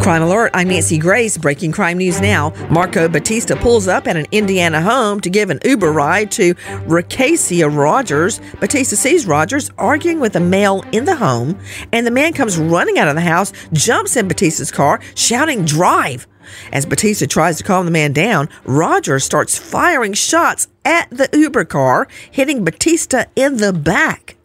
Crime Alert, I'm Nancy Grace. Breaking crime news now. Marco Batista pulls up at an Indiana home to give an Uber ride to Racasia Rogers. Batista sees Rogers arguing with a male in the home, and the man comes running out of the house, jumps in Batista's car, shouting, Drive! As Batista tries to calm the man down, Rogers starts firing shots at the Uber car, hitting Batista in the back.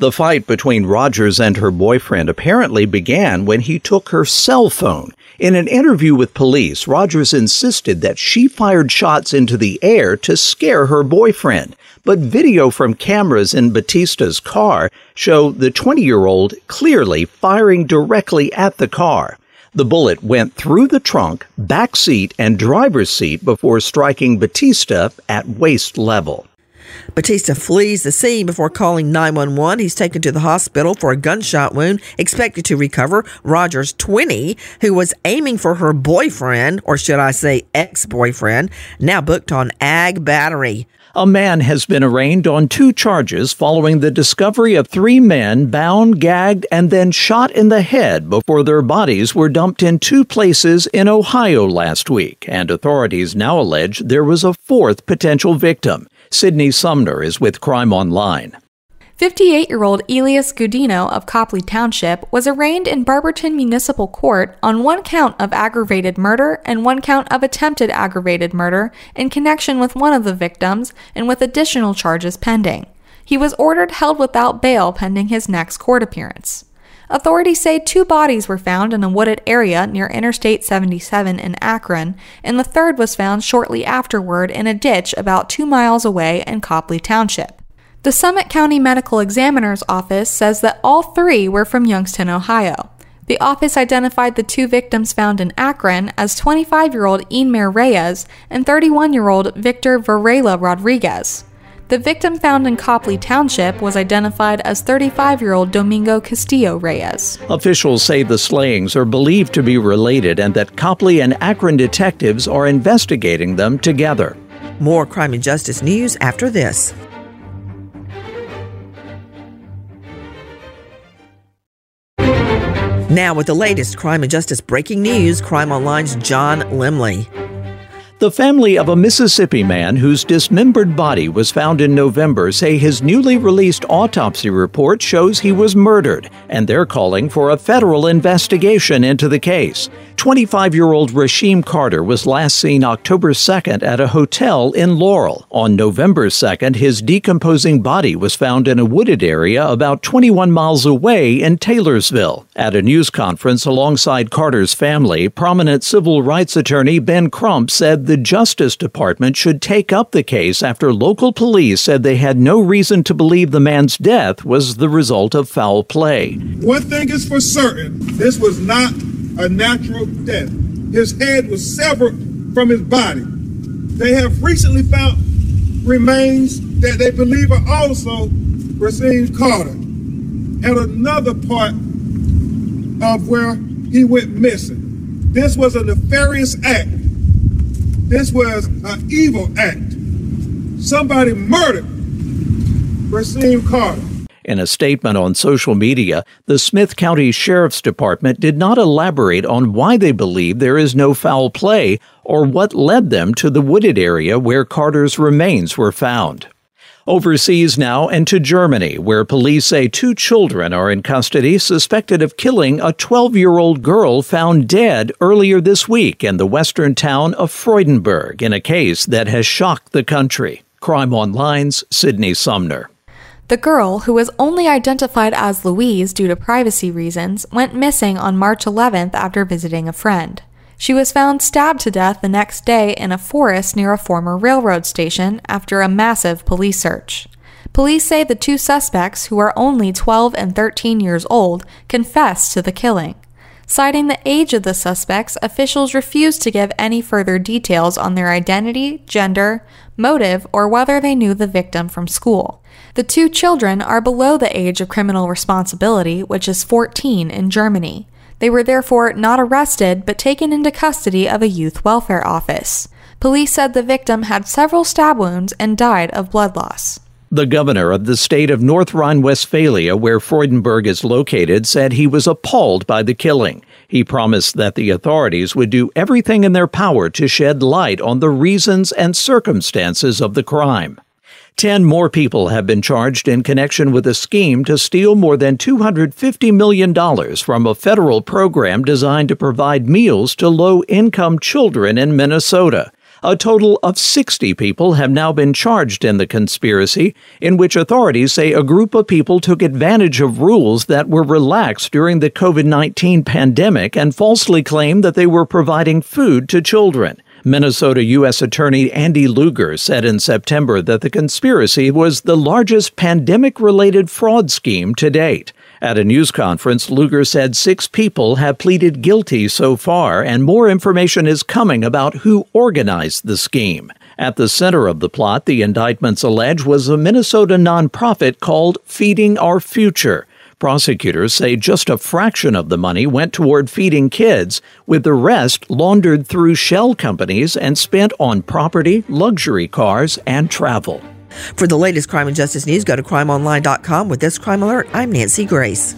The fight between Rogers and her boyfriend apparently began when he took her cell phone. In an interview with police, Rogers insisted that she fired shots into the air to scare her boyfriend. But video from cameras in Batista's car show the 20 year old clearly firing directly at the car. The bullet went through the trunk, back seat, and driver's seat before striking Batista at waist level. Batista flees the scene before calling 911. He's taken to the hospital for a gunshot wound, expected to recover. Rogers, 20, who was aiming for her boyfriend, or should I say ex boyfriend, now booked on ag battery. A man has been arraigned on two charges following the discovery of three men bound, gagged, and then shot in the head before their bodies were dumped in two places in Ohio last week, and authorities now allege there was a fourth potential victim. Sydney Sumner is with Crime Online. 58 year old Elias Gudino of Copley Township was arraigned in Barberton Municipal Court on one count of aggravated murder and one count of attempted aggravated murder in connection with one of the victims and with additional charges pending. He was ordered held without bail pending his next court appearance. Authorities say two bodies were found in a wooded area near Interstate 77 in Akron, and the third was found shortly afterward in a ditch about two miles away in Copley Township. The Summit County Medical Examiner's Office says that all three were from Youngstown, Ohio. The office identified the two victims found in Akron as 25 year old Enmer Reyes and 31 year old Victor Varela Rodriguez. The victim found in Copley Township was identified as 35 year old Domingo Castillo Reyes. Officials say the slayings are believed to be related and that Copley and Akron detectives are investigating them together. More crime and justice news after this. Now, with the latest crime and justice breaking news, Crime Online's John Limley. The family of a Mississippi man whose dismembered body was found in November say his newly released autopsy report shows he was murdered, and they're calling for a federal investigation into the case. 25 year old Rasheem Carter was last seen October 2nd at a hotel in Laurel. On November 2nd, his decomposing body was found in a wooded area about 21 miles away in Taylorsville. At a news conference alongside Carter's family, prominent civil rights attorney Ben Crump said the Justice Department should take up the case after local police said they had no reason to believe the man's death was the result of foul play. One thing is for certain this was not a natural death. His head was severed from his body. They have recently found remains that they believe are also Rasheem Carter at another part of where he went missing. This was a nefarious act. This was an evil act. Somebody murdered Rasheem Carter. In a statement on social media, the Smith County Sheriff's Department did not elaborate on why they believe there is no foul play or what led them to the wooded area where Carter's remains were found. Overseas now and to Germany, where police say two children are in custody suspected of killing a 12 year old girl found dead earlier this week in the western town of Freudenberg in a case that has shocked the country. Crime Online's Sydney Sumner. The girl, who was only identified as Louise due to privacy reasons, went missing on March 11th after visiting a friend. She was found stabbed to death the next day in a forest near a former railroad station after a massive police search. Police say the two suspects, who are only 12 and 13 years old, confessed to the killing. Citing the age of the suspects, officials refused to give any further details on their identity, gender, motive, or whether they knew the victim from school. The two children are below the age of criminal responsibility, which is 14 in Germany. They were therefore not arrested but taken into custody of a youth welfare office. Police said the victim had several stab wounds and died of blood loss. The governor of the state of North Rhine Westphalia, where Freudenberg is located, said he was appalled by the killing. He promised that the authorities would do everything in their power to shed light on the reasons and circumstances of the crime. Ten more people have been charged in connection with a scheme to steal more than $250 million from a federal program designed to provide meals to low income children in Minnesota. A total of 60 people have now been charged in the conspiracy, in which authorities say a group of people took advantage of rules that were relaxed during the COVID 19 pandemic and falsely claimed that they were providing food to children. Minnesota U.S. Attorney Andy Luger said in September that the conspiracy was the largest pandemic related fraud scheme to date. At a news conference, Luger said six people have pleaded guilty so far, and more information is coming about who organized the scheme. At the center of the plot, the indictments allege was a Minnesota nonprofit called Feeding Our Future. Prosecutors say just a fraction of the money went toward feeding kids, with the rest laundered through shell companies and spent on property, luxury cars, and travel. For the latest crime and justice news, go to crimeonline.com. With this crime alert, I'm Nancy Grace.